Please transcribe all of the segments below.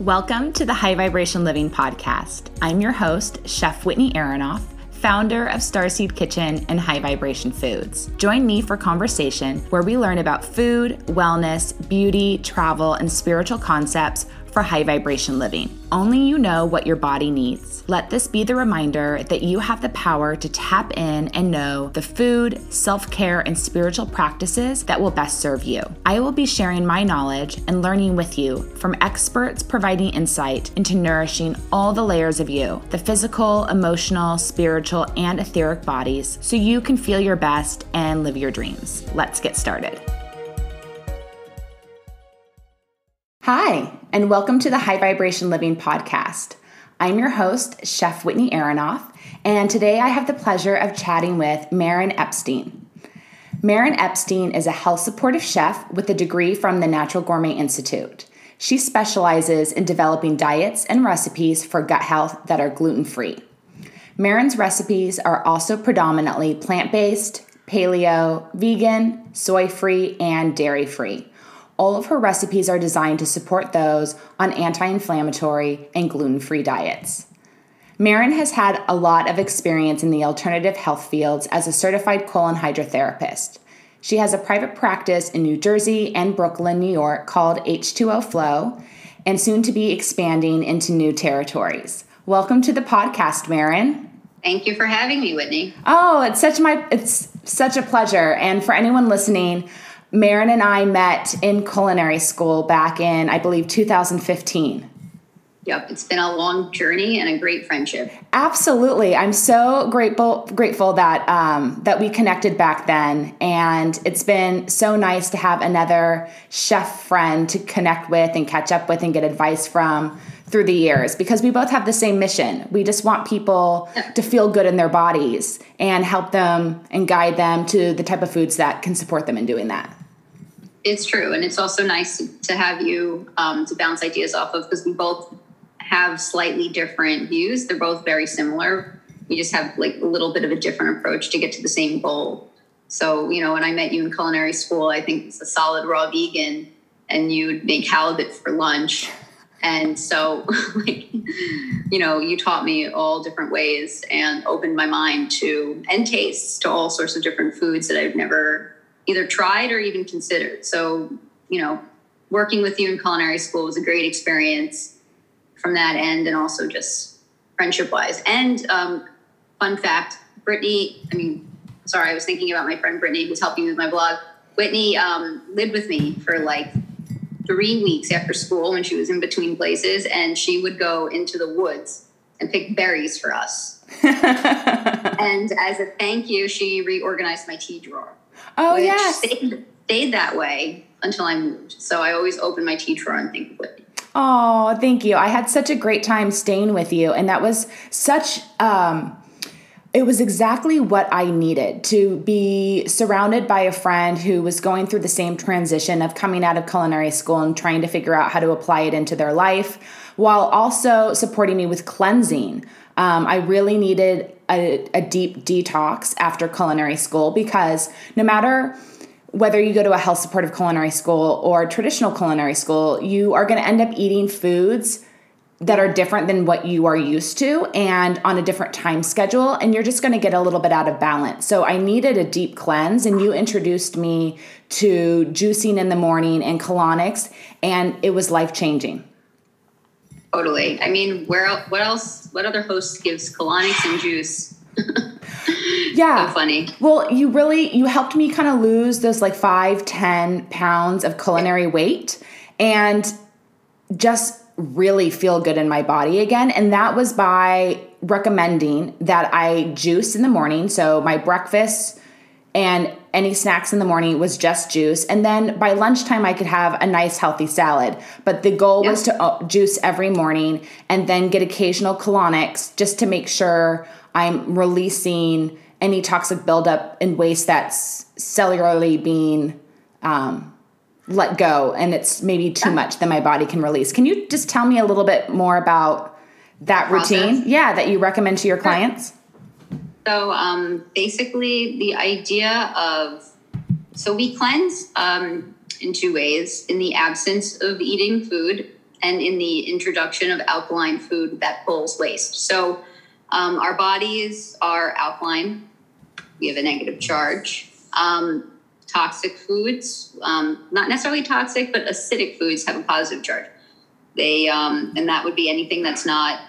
Welcome to the High Vibration Living Podcast. I'm your host, Chef Whitney Aronoff founder of Starseed Kitchen and High Vibration Foods. Join me for conversation where we learn about food, wellness, beauty, travel, and spiritual concepts for high vibration living. Only you know what your body needs. Let this be the reminder that you have the power to tap in and know the food, self care, and spiritual practices that will best serve you. I will be sharing my knowledge and learning with you from experts providing insight into nourishing all the layers of you the physical, emotional, spiritual, and etheric bodies so you can feel your best and live your dreams. Let's get started. Hi, and welcome to the High Vibration Living Podcast. I'm your host, Chef Whitney Aronoff, and today I have the pleasure of chatting with Maren Epstein. Maren Epstein is a health supportive chef with a degree from the Natural Gourmet Institute. She specializes in developing diets and recipes for gut health that are gluten free. Maren's recipes are also predominantly plant based, paleo, vegan, soy free, and dairy free all of her recipes are designed to support those on anti inflammatory and gluten free diets. Maren has had a lot of experience in the alternative health fields as a certified colon hydrotherapist. She has a private practice in New Jersey and Brooklyn, New York called H2O Flow, and soon to be expanding into new territories. Welcome to the podcast, Maren. Thank you for having me, Whitney. Oh, it's such my it's such a pleasure. And for anyone listening, Maren and I met in culinary school back in, I believe, 2015. Yep, it's been a long journey and a great friendship. Absolutely, I'm so grateful grateful that um, that we connected back then, and it's been so nice to have another chef friend to connect with and catch up with and get advice from through the years because we both have the same mission. We just want people to feel good in their bodies and help them and guide them to the type of foods that can support them in doing that. It's true, and it's also nice to have you um, to bounce ideas off of because we both have slightly different views. They're both very similar. We just have like a little bit of a different approach to get to the same goal. So, you know, when I met you in culinary school, I think it's a solid raw vegan, and you'd make halibut for lunch. And so, like, you know, you taught me all different ways and opened my mind to and tastes to all sorts of different foods that I've never either tried or even considered. So, you know, working with you in culinary school was a great experience from that end and also just friendship wise. And um, fun fact Brittany, I mean, sorry, I was thinking about my friend Brittany who's helping me with my blog. Whitney um, lived with me for like three weeks after school when she was in between places, and she would go into the woods and pick berries for us. and as a thank you, she reorganized my tea drawer. Oh yes, stayed, stayed that way until I moved. So I always open my tea drawer and think of Whitney. Oh, thank you. I had such a great time staying with you, and that was such. Um, it was exactly what I needed to be surrounded by a friend who was going through the same transition of coming out of culinary school and trying to figure out how to apply it into their life while also supporting me with cleansing. Um, I really needed a, a deep detox after culinary school because no matter whether you go to a health supportive culinary school or traditional culinary school, you are going to end up eating foods that are different than what you are used to and on a different time schedule and you're just going to get a little bit out of balance. So I needed a deep cleanse and you introduced me to juicing in the morning and colonics and it was life-changing. Totally. I mean, where what else what other host gives colonics and juice? yeah so funny well you really you helped me kind of lose those like five ten pounds of culinary weight and just really feel good in my body again. And that was by recommending that I juice in the morning. So my breakfast and any snacks in the morning was just juice. And then by lunchtime, I could have a nice healthy salad. But the goal was to uh, juice every morning and then get occasional colonics just to make sure I'm releasing any toxic buildup and waste that's cellularly being um, let go and it's maybe too much that my body can release. Can you just tell me a little bit more about that routine? Yeah, that you recommend to your clients? So um, basically, the idea of so we cleanse um, in two ways in the absence of eating food and in the introduction of alkaline food that pulls waste. So um, our bodies are alkaline, we have a negative charge. Um, toxic foods, um, not necessarily toxic, but acidic foods have a positive charge. They um, and that would be anything that's not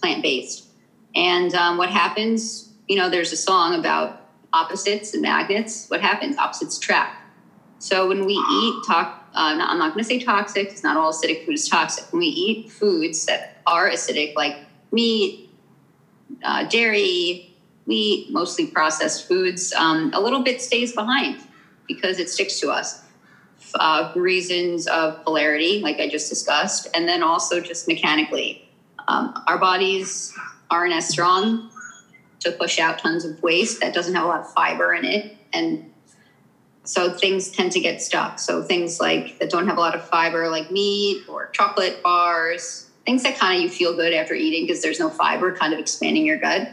plant based. And um, what happens? You know, there's a song about opposites and magnets. What happens? Opposites attract. So when we eat, talk. Uh, not, I'm not going to say toxic. It's not all acidic food is toxic. When we eat foods that are acidic, like meat, uh, dairy, wheat, mostly processed foods, um, a little bit stays behind because it sticks to us. Uh, reasons of polarity, like I just discussed, and then also just mechanically. Um, our bodies aren't as strong to push out tons of waste that doesn't have a lot of fiber in it. And so things tend to get stuck. So things like that don't have a lot of fiber, like meat or chocolate bars, things that kind of you feel good after eating because there's no fiber kind of expanding your gut,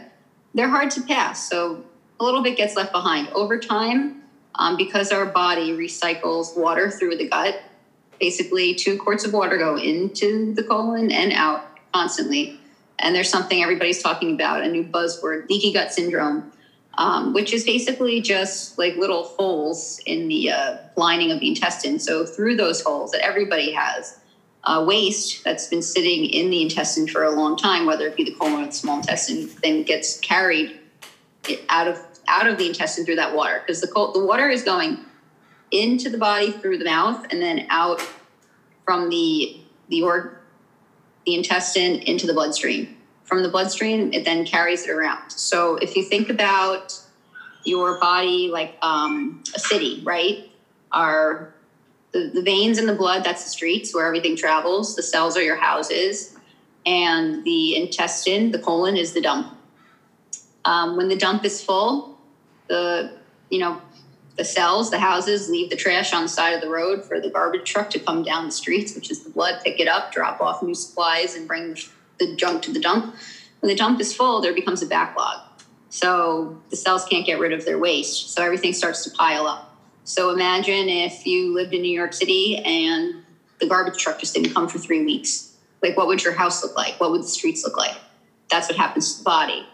they're hard to pass. So a little bit gets left behind. Over time, um, because our body recycles water through the gut. Basically, two quarts of water go into the colon and out constantly. And there's something everybody's talking about a new buzzword, leaky gut syndrome, um, which is basically just like little holes in the uh, lining of the intestine. So, through those holes that everybody has, uh, waste that's been sitting in the intestine for a long time, whether it be the colon or the small intestine, then gets carried out of out of the intestine through that water because the the water is going into the body through the mouth and then out from the the or the intestine into the bloodstream. From the bloodstream, it then carries it around. So if you think about your body like um, a city, right? Are the, the veins in the blood, that's the streets where everything travels. The cells are your houses. And the intestine, the colon, is the dump. Um, when the dump is full, the you know the cells, the houses leave the trash on the side of the road for the garbage truck to come down the streets, which is the blood, pick it up, drop off new supplies, and bring the junk to the dump. When the dump is full, there becomes a backlog. So the cells can't get rid of their waste. So everything starts to pile up. So imagine if you lived in New York City and the garbage truck just didn't come for three weeks. Like, what would your house look like? What would the streets look like? That's what happens to the body.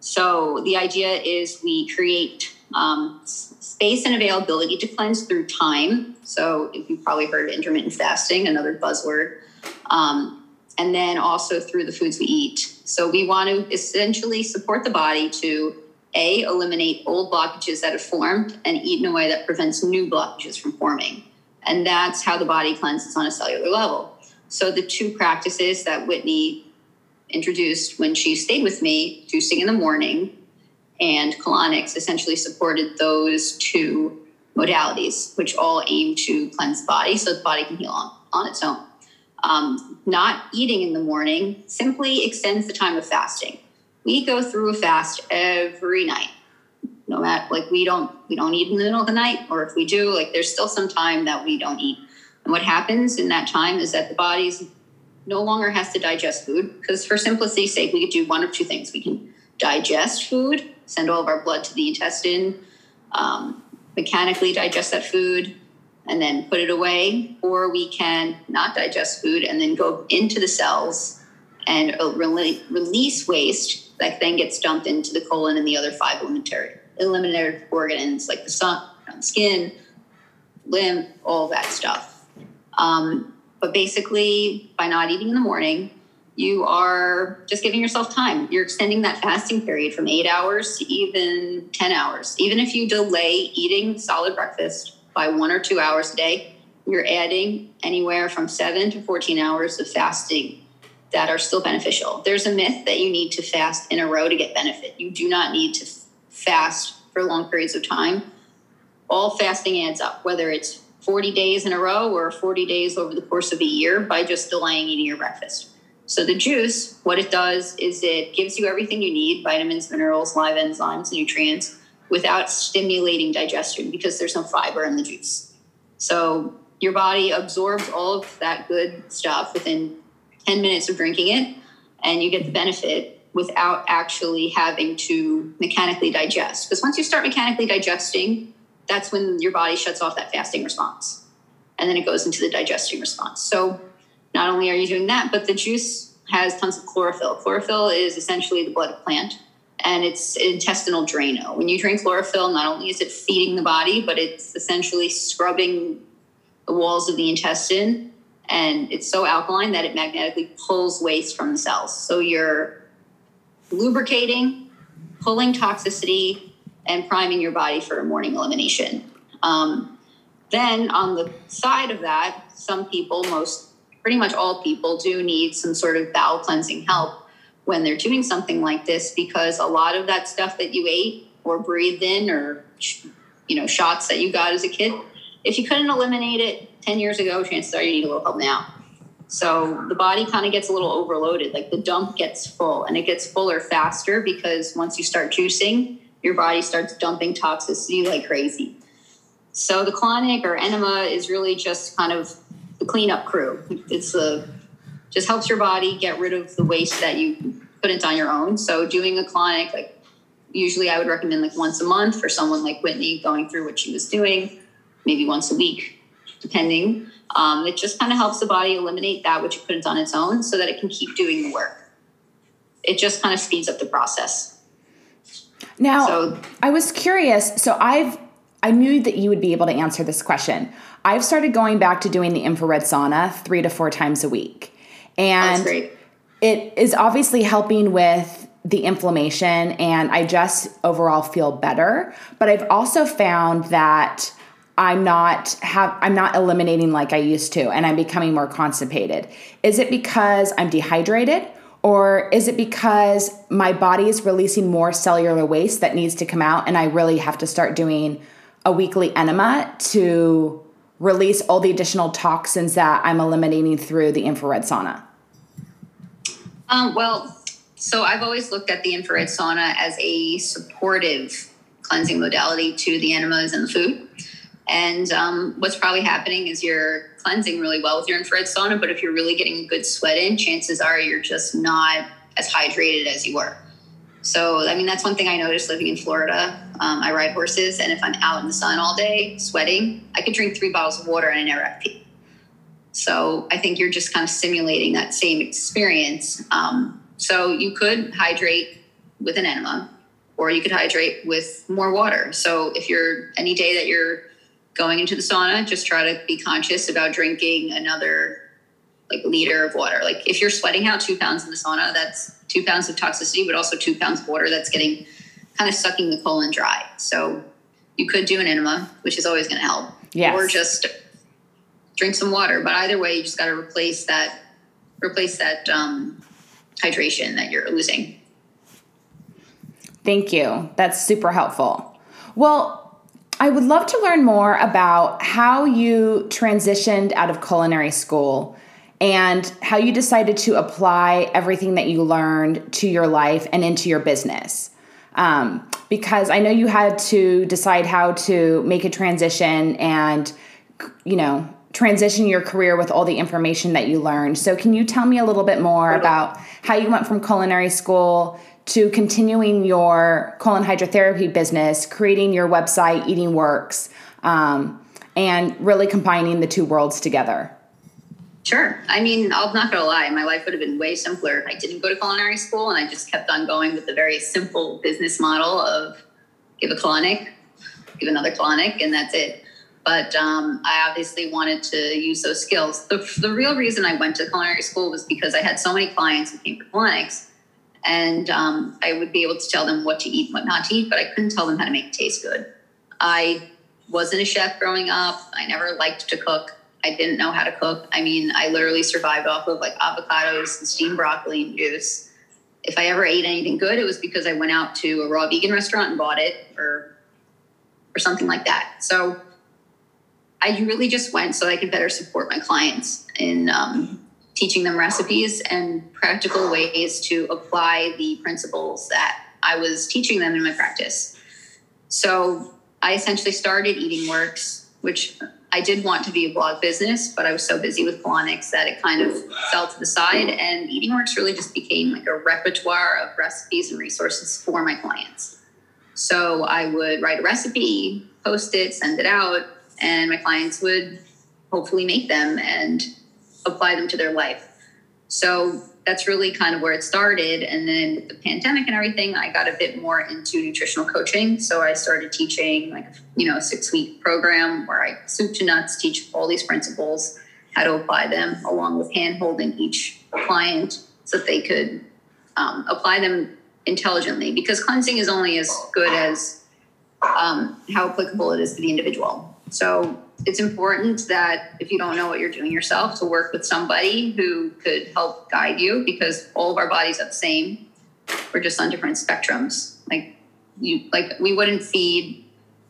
So the idea is we create um, space and availability to cleanse through time. So if you've probably heard of intermittent fasting, another buzzword. Um, and then also through the foods we eat. So we want to essentially support the body to a eliminate old blockages that have formed and eat in a way that prevents new blockages from forming. And that's how the body cleanses on a cellular level. So the two practices that Whitney introduced when she stayed with me, juicing in the morning and colonics essentially supported those two modalities, which all aim to cleanse the body so the body can heal on, on its own. Um, not eating in the morning simply extends the time of fasting. we go through a fast every night. No matter like we don't we don't eat in the middle of the night, or if we do, like there's still some time that we don't eat. And what happens in that time is that the body's no longer has to digest food because for simplicity's sake, we could do one of two things. We can digest food, send all of our blood to the intestine, um, mechanically digest that food, and then put it away, or we can not digest food and then go into the cells and uh, release waste that then gets dumped into the colon and the other five eliminated, eliminated organs like the sun, skin, lymph, all that stuff. Um, but basically, by not eating in the morning, you are just giving yourself time. You're extending that fasting period from eight hours to even 10 hours. Even if you delay eating solid breakfast by one or two hours a day, you're adding anywhere from seven to 14 hours of fasting that are still beneficial. There's a myth that you need to fast in a row to get benefit. You do not need to fast for long periods of time. All fasting adds up, whether it's 40 days in a row or 40 days over the course of a year by just delaying eating your breakfast. So the juice, what it does is it gives you everything you need, vitamins, minerals, live enzymes, nutrients, without stimulating digestion because there's no fiber in the juice. So your body absorbs all of that good stuff within 10 minutes of drinking it, and you get the benefit without actually having to mechanically digest. Because once you start mechanically digesting, that's when your body shuts off that fasting response. And then it goes into the digesting response. So not only are you doing that, but the juice has tons of chlorophyll. Chlorophyll is essentially the blood of plant and it's intestinal Drano. When you drink chlorophyll, not only is it feeding the body, but it's essentially scrubbing the walls of the intestine. And it's so alkaline that it magnetically pulls waste from the cells. So you're lubricating, pulling toxicity, and priming your body for a morning elimination. Um, then on the side of that, some people, most pretty much all people, do need some sort of bowel cleansing help when they're doing something like this because a lot of that stuff that you ate or breathed in or you know shots that you got as a kid, if you couldn't eliminate it 10 years ago, chances are you need a little help now. So the body kind of gets a little overloaded, like the dump gets full and it gets fuller faster because once you start juicing, your body starts dumping toxicity like crazy. So the colonic or enema is really just kind of the cleanup crew. It's a just helps your body get rid of the waste that you put it on your own. So doing a colonic, like usually I would recommend like once a month for someone like Whitney going through what she was doing, maybe once a week, depending. Um, it just kind of helps the body eliminate that which it it on its own so that it can keep doing the work. It just kind of speeds up the process. Now, so, I was curious. So I've I knew that you would be able to answer this question. I've started going back to doing the infrared sauna three to four times a week, and it is obviously helping with the inflammation, and I just overall feel better. But I've also found that I'm not have I'm not eliminating like I used to, and I'm becoming more constipated. Is it because I'm dehydrated? Or is it because my body is releasing more cellular waste that needs to come out and I really have to start doing a weekly enema to release all the additional toxins that I'm eliminating through the infrared sauna? Um, well, so I've always looked at the infrared sauna as a supportive cleansing modality to the enemas and the food. And um, what's probably happening is you're cleansing really well with your infrared sauna, but if you're really getting a good sweat in, chances are you're just not as hydrated as you were. So, I mean, that's one thing I noticed living in Florida. Um, I ride horses, and if I'm out in the sun all day sweating, I could drink three bottles of water and I never have pee. So, I think you're just kind of simulating that same experience. Um, so, you could hydrate with an enema, or you could hydrate with more water. So, if you're any day that you're going into the sauna, just try to be conscious about drinking another like liter of water. Like if you're sweating out two pounds in the sauna, that's two pounds of toxicity, but also two pounds of water that's getting kind of sucking the colon dry. So you could do an enema, which is always going to help. Yes. Or just drink some water. But either way, you just got to replace that, replace that um, hydration that you're losing. Thank you. That's super helpful. Well, I would love to learn more about how you transitioned out of culinary school and how you decided to apply everything that you learned to your life and into your business. Um, because I know you had to decide how to make a transition and, you know, transition your career with all the information that you learned. So, can you tell me a little bit more about how you went from culinary school to continuing your colon hydrotherapy business, creating your website, Eating Works, um, and really combining the two worlds together? Sure. I mean, I'm not going to lie. My life would have been way simpler if I didn't go to culinary school and I just kept on going with the very simple business model of give a colonic, give another colonic, and that's it. But um, I obviously wanted to use those skills. The, the real reason I went to culinary school was because I had so many clients who came for colonics, and um, I would be able to tell them what to eat, and what not to eat, but I couldn't tell them how to make it taste good. I wasn't a chef growing up. I never liked to cook. I didn't know how to cook. I mean, I literally survived off of like avocados and steamed broccoli and juice. If I ever ate anything good, it was because I went out to a raw vegan restaurant and bought it or or something like that. So I really just went so I could better support my clients in um, teaching them recipes and practical ways to apply the principles that I was teaching them in my practice. So I essentially started Eating Works, which I did want to be a blog business, but I was so busy with colonics that it kind of fell to the side. And Eating Works really just became like a repertoire of recipes and resources for my clients. So I would write a recipe, post it, send it out, and my clients would hopefully make them and apply them to their life. So that's really kind of where it started. And then with the pandemic and everything, I got a bit more into nutritional coaching. So I started teaching like, you know, a six week program where I soup to nuts teach all these principles, how to apply them, along with hand holding each client so that they could um, apply them intelligently because cleansing is only as good as um, how applicable it is to the individual. So it's important that if you don't know what you're doing yourself, to work with somebody who could help guide you because all of our bodies are the same. We're just on different spectrums. Like you, like we wouldn't feed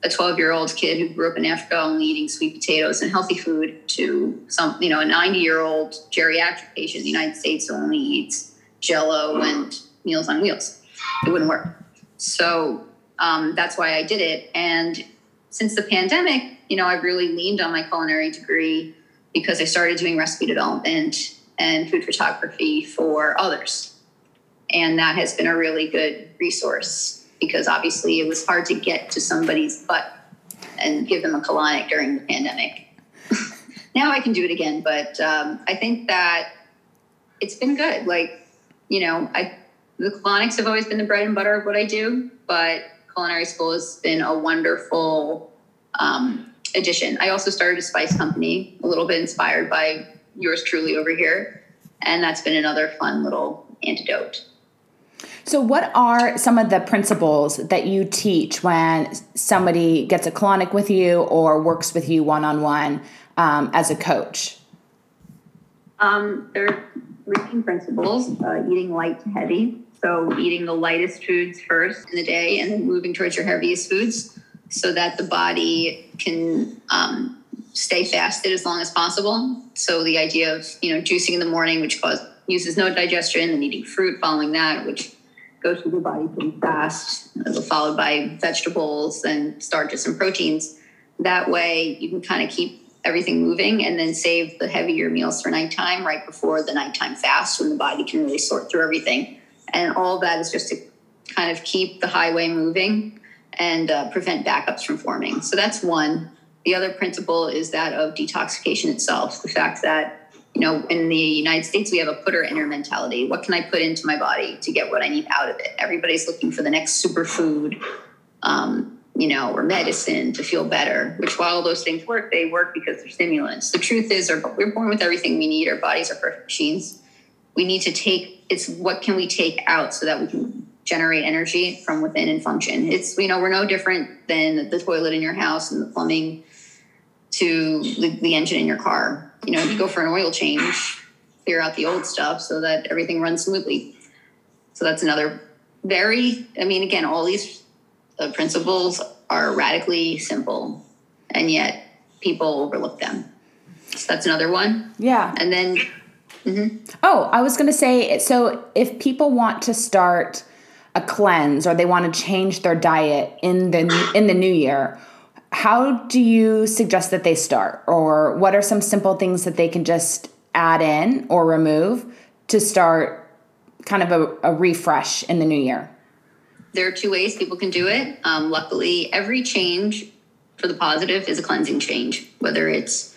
a 12 year old kid who grew up in Africa only eating sweet potatoes and healthy food to some, you know, a 90 year old geriatric patient in the United States who only eats Jello and Meals on Wheels. It wouldn't work. So um, that's why I did it. And since the pandemic, you know, I've really leaned on my culinary degree because I started doing recipe development and food photography for others. And that has been a really good resource because obviously it was hard to get to somebody's butt and give them a colonic during the pandemic. now I can do it again, but um, I think that it's been good. Like, you know, I the colonics have always been the bread and butter of what I do, but culinary school has been a wonderful um, addition. I also started a spice company, a little bit inspired by yours truly over here. And that's been another fun little antidote. So, what are some of the principles that you teach when somebody gets a colonic with you or works with you one on one as a coach? Um, there are three main principles uh, eating light to heavy. So, eating the lightest foods first in the day and then moving towards your heaviest foods so that the body can um, stay fasted as long as possible. So the idea of you know juicing in the morning, which cause, uses no digestion, and eating fruit following that, which goes through the body pretty fast, followed by vegetables and starches and proteins. That way, you can kind of keep everything moving and then save the heavier meals for nighttime right before the nighttime fast when the body can really sort through everything. And all that is just to kind of keep the highway moving and uh, prevent backups from forming. So that's one. The other principle is that of detoxification itself. The fact that, you know, in the United States, we have a put or enter mentality. What can I put into my body to get what I need out of it? Everybody's looking for the next superfood, um, you know, or medicine to feel better, which while those things work, they work because they're stimulants. The truth is, we're born with everything we need. Our bodies are perfect machines. We need to take, it's what can we take out so that we can generate energy from within and function. It's you know we're no different than the toilet in your house and the plumbing to the, the engine in your car. You know, if you go for an oil change, clear out the old stuff so that everything runs smoothly. So that's another very. I mean, again, all these uh, principles are radically simple, and yet people overlook them. So that's another one. Yeah. And then Mm-hmm. Oh, I was going to say so if people want to start a cleanse or they want to change their diet in the in the new year, how do you suggest that they start or what are some simple things that they can just add in or remove to start kind of a, a refresh in the new year? There are two ways people can do it. Um, luckily, every change for the positive is a cleansing change, whether it's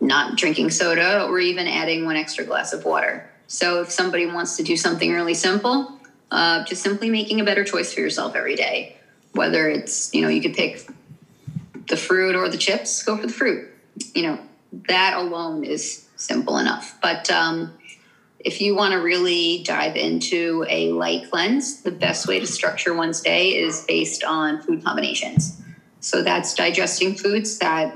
not drinking soda or even adding one extra glass of water. So, if somebody wants to do something really simple, uh, just simply making a better choice for yourself every day, whether it's, you know, you could pick the fruit or the chips, go for the fruit. You know, that alone is simple enough. But um, if you want to really dive into a light cleanse, the best way to structure one's day is based on food combinations. So that's digesting foods that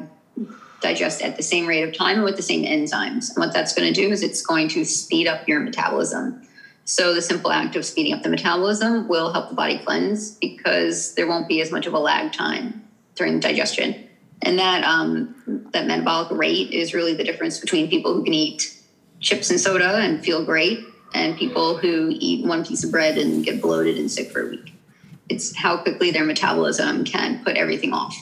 digest at the same rate of time and with the same enzymes. And what that's going to do is it's going to speed up your metabolism. So the simple act of speeding up the metabolism will help the body cleanse because there won't be as much of a lag time during digestion. And that um, that metabolic rate is really the difference between people who can eat chips and soda and feel great and people who eat one piece of bread and get bloated and sick for a week. It's how quickly their metabolism can put everything off.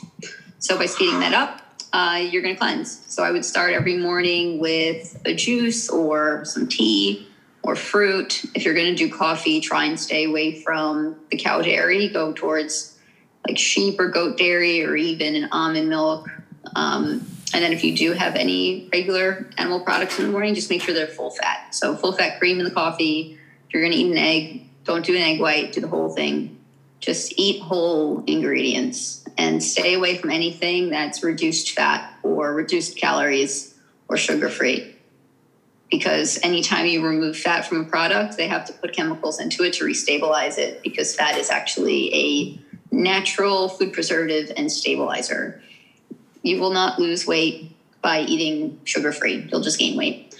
So by speeding that up, uh, you're going to cleanse. So I would start every morning with a juice or some tea or fruit. If you're going to do coffee, try and stay away from the cow dairy. Go towards like sheep or goat dairy or even an almond milk. Um, and then if you do have any regular animal products in the morning, just make sure they're full fat. So full fat cream in the coffee. If you're going to eat an egg, don't do an egg white, do the whole thing. Just eat whole ingredients and stay away from anything that's reduced fat or reduced calories or sugar free. Because anytime you remove fat from a product, they have to put chemicals into it to restabilize it because fat is actually a natural food preservative and stabilizer you will not lose weight by eating sugar free. You'll just gain weight.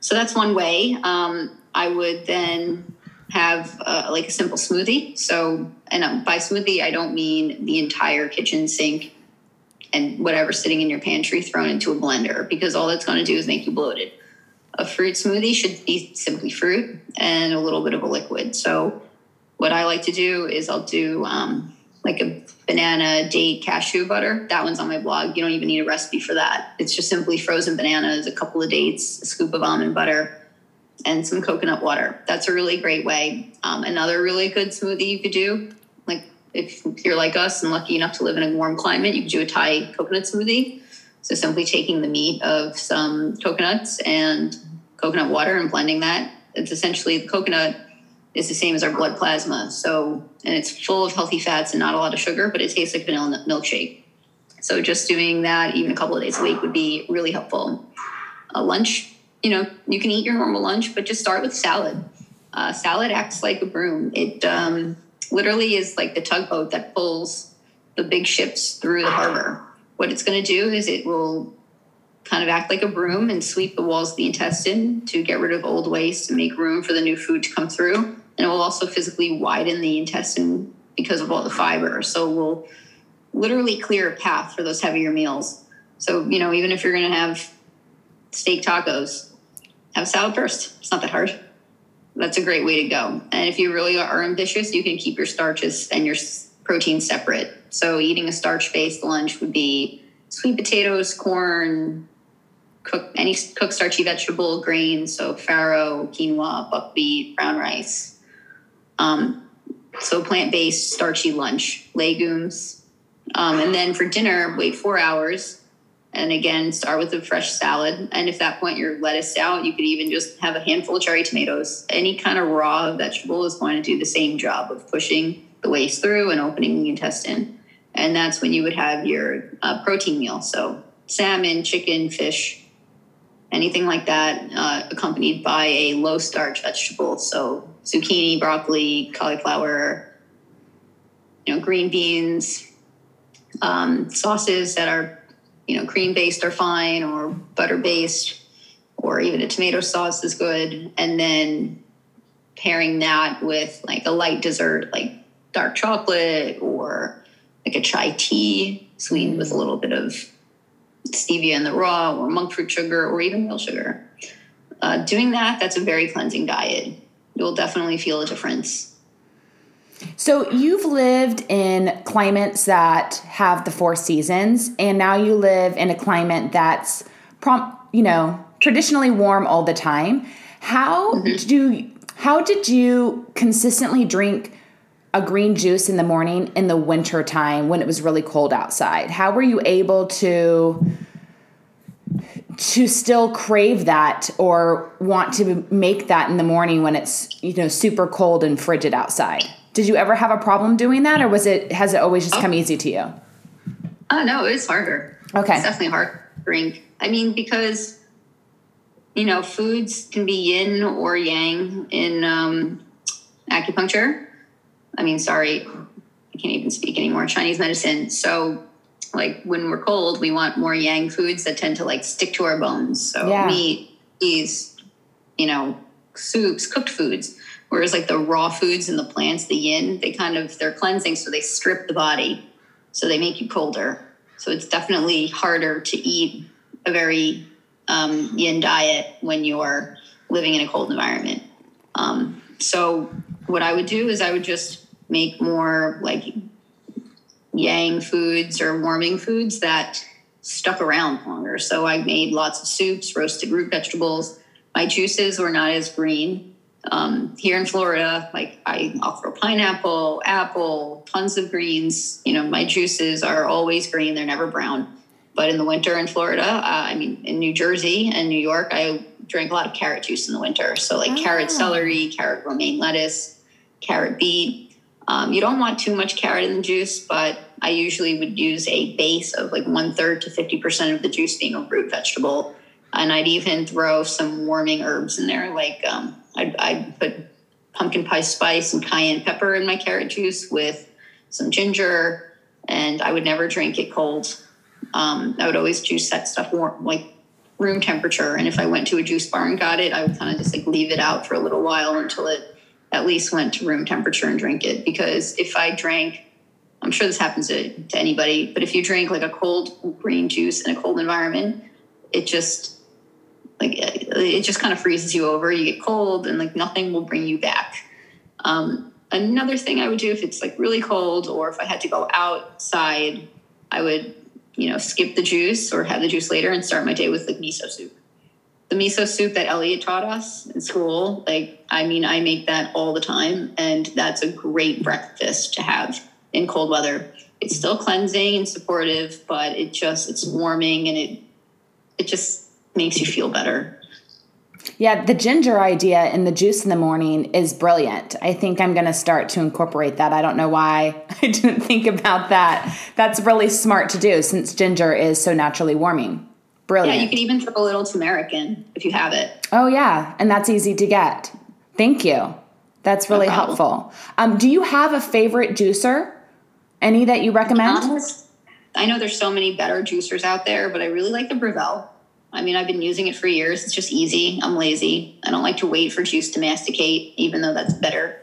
So that's one way. Um, I would then have uh, like a simple smoothie. So, and um, by smoothie, I don't mean the entire kitchen sink and whatever sitting in your pantry thrown into a blender because all that's going to do is make you bloated. A fruit smoothie should be simply fruit and a little bit of a liquid. So, what I like to do is I'll do um, like a banana date cashew butter. That one's on my blog. You don't even need a recipe for that. It's just simply frozen bananas, a couple of dates, a scoop of almond butter, and some coconut water. That's a really great way. Um, another really good smoothie you could do, like if you're like us and lucky enough to live in a warm climate, you could do a Thai coconut smoothie. So simply taking the meat of some coconuts and coconut water and blending that. It's essentially the coconut is the same as our blood plasma. So, and it's full of healthy fats and not a lot of sugar, but it tastes like vanilla milkshake. So, just doing that even a couple of days a week would be really helpful. A lunch, you know, you can eat your normal lunch, but just start with salad. Uh, salad acts like a broom. It um, literally is like the tugboat that pulls the big ships through the harbor. What it's going to do is it will kind of act like a broom and sweep the walls of the intestine to get rid of old waste and make room for the new food to come through. And it will also physically widen the intestine because of all the fiber. So we'll literally clear a path for those heavier meals. So, you know, even if you're going to have steak tacos, have a salad first. It's not that hard. That's a great way to go. And if you really are ambitious, you can keep your starches and your protein separate. So, eating a starch based lunch would be sweet potatoes, corn, cook any cooked starchy vegetable grains, so farro, quinoa, buckwheat, brown rice. Um, so plant based starchy lunch, legumes, um, and then for dinner, wait four hours. And again, start with a fresh salad. And if that point you're lettuce out, you could even just have a handful of cherry tomatoes. Any kind of raw vegetable is going to do the same job of pushing the waste through and opening the intestine. And that's when you would have your uh, protein meal. So salmon, chicken, fish, anything like that, uh, accompanied by a low starch vegetable. So zucchini, broccoli, cauliflower, you know, green beans, um, sauces that are, you know, cream based are fine or butter based, or even a tomato sauce is good. And then pairing that with like a light dessert, like dark chocolate or like a chai tea sweetened with a little bit of stevia in the raw or monk fruit sugar or even real sugar. uh, doing that, that's a very cleansing diet. You'll definitely feel a difference. So you've lived in climates that have the four seasons, and now you live in a climate that's prom- you know, traditionally warm all the time. How mm-hmm. do how did you consistently drink a green juice in the morning in the winter time when it was really cold outside? How were you able to to still crave that or want to make that in the morning when it's you know super cold and frigid outside? Did you ever have a problem doing that, or was it has it always just oh. come easy to you? Oh no, it was harder. Okay, it's definitely hard drink. I mean, because you know, foods can be yin or yang in um, acupuncture. I mean, sorry, I can't even speak anymore. Chinese medicine. So, like when we're cold, we want more yang foods that tend to like stick to our bones. So yeah. meat, cheese, you know, soups, cooked foods. Whereas like the raw foods and the plants, the yin, they kind of they're cleansing, so they strip the body, so they make you colder. So it's definitely harder to eat a very um, yin diet when you're living in a cold environment. Um, so what I would do is I would just make more like yang foods or warming foods that stuck around longer. So I made lots of soups, roasted root vegetables. My juices were not as green. Um, here in Florida, like I, I'll throw pineapple, apple, tons of greens. You know, my juices are always green; they're never brown. But in the winter in Florida, uh, I mean, in New Jersey and New York, I drink a lot of carrot juice in the winter. So like oh. carrot celery, carrot romaine lettuce, carrot beet. Um, you don't want too much carrot in the juice, but I usually would use a base of like one third to 50% of the juice being a root vegetable. And I'd even throw some warming herbs in there. Like um, I'd, I'd put pumpkin pie spice and cayenne pepper in my carrot juice with some ginger. And I would never drink it cold. Um, I would always juice that stuff warm, like room temperature. And if I went to a juice bar and got it, I would kind of just like leave it out for a little while until it at least went to room temperature and drink it. Because if I drank, I'm sure this happens to, to anybody, but if you drink like a cold green juice in a cold environment, it just like it just kind of freezes you over. You get cold, and like nothing will bring you back. Um, another thing I would do if it's like really cold, or if I had to go outside, I would you know skip the juice or have the juice later and start my day with like miso soup the miso soup that Elliot taught us in school, like, I mean, I make that all the time. And that's a great breakfast to have in cold weather. It's still cleansing and supportive, but it just, it's warming and it, it just makes you feel better. Yeah, the ginger idea in the juice in the morning is brilliant. I think I'm going to start to incorporate that. I don't know why I didn't think about that. That's really smart to do since ginger is so naturally warming. Brilliant. Yeah, you can even throw a little turmeric in if you have it. Oh, yeah. And that's easy to get. Thank you. That's really no helpful. Um, do you have a favorite juicer? Any that you recommend? Honest, I know there's so many better juicers out there, but I really like the Breville. I mean, I've been using it for years. It's just easy. I'm lazy. I don't like to wait for juice to masticate, even though that's better.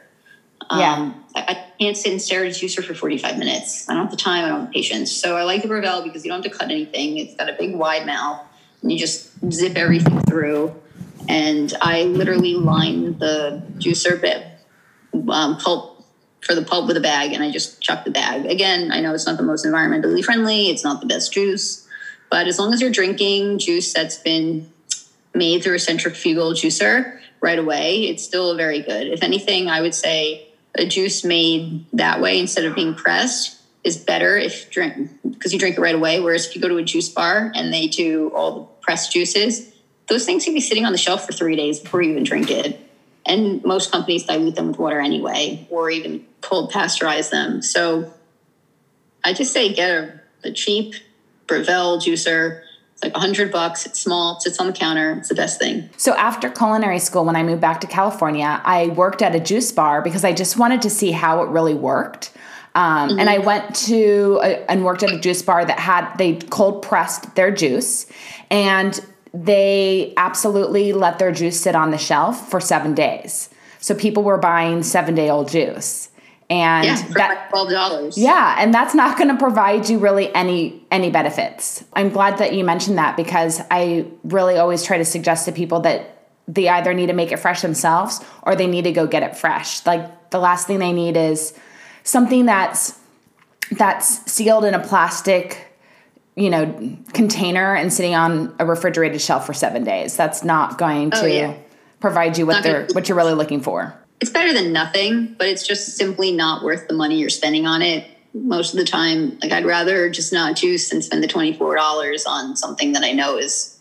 Yeah. Um, I, I, can't sit and stare at a juicer for 45 minutes. I don't have the time. I don't have the patience. So I like the Breville because you don't have to cut anything. It's got a big wide mouth and you just zip everything through. And I literally line the juicer bit um, pulp for the pulp with a bag and I just chuck the bag. Again, I know it's not the most environmentally friendly. It's not the best juice, but as long as you're drinking juice that's been made through a centrifugal juicer right away, it's still very good. If anything, I would say a juice made that way instead of being pressed is better if drink because you drink it right away. Whereas if you go to a juice bar and they do all the pressed juices, those things can be sitting on the shelf for three days before you even drink it. And most companies dilute them with water anyway, or even cold pasteurize them. So I just say get a, a cheap Breville juicer like a hundred bucks. It's small, it sits on the counter. It's the best thing. So after culinary school, when I moved back to California, I worked at a juice bar because I just wanted to see how it really worked. Um, mm-hmm. And I went to a, and worked at a juice bar that had they cold pressed their juice, and they absolutely let their juice sit on the shelf for seven days. So people were buying seven day old juice and yeah, that twelve dollars. Yeah, and that's not going to provide you really any any benefits. I'm glad that you mentioned that because I really always try to suggest to people that they either need to make it fresh themselves or they need to go get it fresh. Like the last thing they need is something that's that's sealed in a plastic you know container and sitting on a refrigerated shelf for 7 days. That's not going oh, to yeah. provide you what they're what you're really looking for. It's better than nothing, but it's just simply not worth the money you're spending on it most of the time. Like I'd rather just not juice and spend the $24 on something that I know is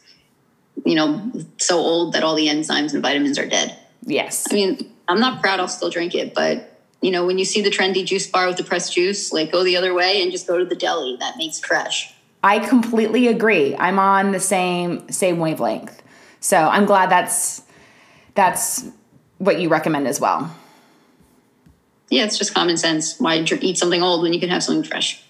you know, so old that all the enzymes and vitamins are dead. Yes. I mean, I'm not proud I'll still drink it, but you know, when you see the trendy juice bar with the pressed juice, like go the other way and just go to the deli that makes fresh. I completely agree. I'm on the same same wavelength. So I'm glad that's that's what you recommend as well. Yeah, it's just common sense. Why eat something old when you can have something fresh?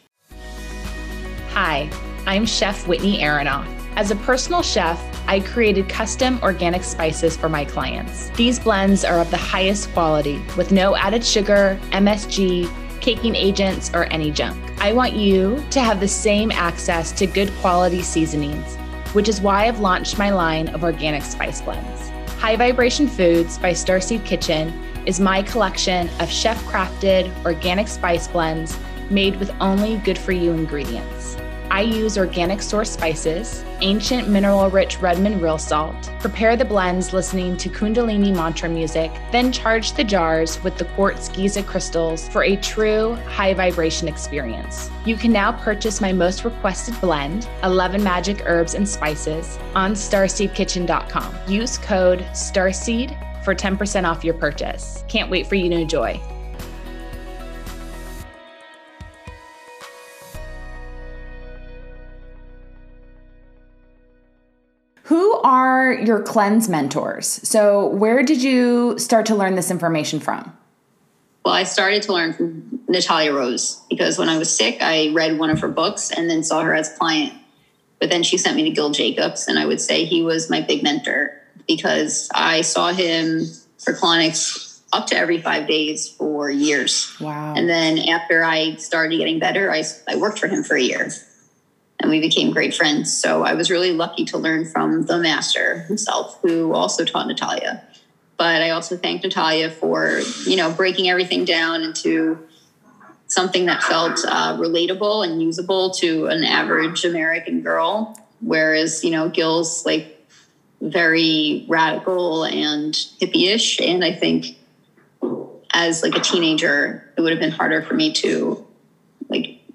Hi, I'm Chef Whitney Aronoff. As a personal chef, I created custom organic spices for my clients. These blends are of the highest quality with no added sugar, MSG, caking agents, or any junk. I want you to have the same access to good quality seasonings, which is why I've launched my line of organic spice blends. High Vibration Foods by Starseed Kitchen is my collection of chef crafted organic spice blends made with only good for you ingredients. I use organic source spices, ancient mineral rich Redmond real salt, prepare the blends listening to Kundalini mantra music, then charge the jars with the quartz Giza crystals for a true high vibration experience. You can now purchase my most requested blend, 11 magic herbs and spices, on starseedkitchen.com. Use code STARSEED for 10% off your purchase. Can't wait for you to enjoy. Who are your cleanse mentors? So, where did you start to learn this information from? Well, I started to learn from Natalia Rose because when I was sick, I read one of her books and then saw her as a client. But then she sent me to Gil Jacobs, and I would say he was my big mentor because I saw him for colonics up to every five days for years. Wow. And then after I started getting better, I, I worked for him for a year and we became great friends. So I was really lucky to learn from the master himself, who also taught Natalia. But I also thank Natalia for, you know, breaking everything down into something that felt uh, relatable and usable to an average American girl. Whereas, you know, Gil's like very radical and hippie-ish. And I think as like a teenager, it would have been harder for me to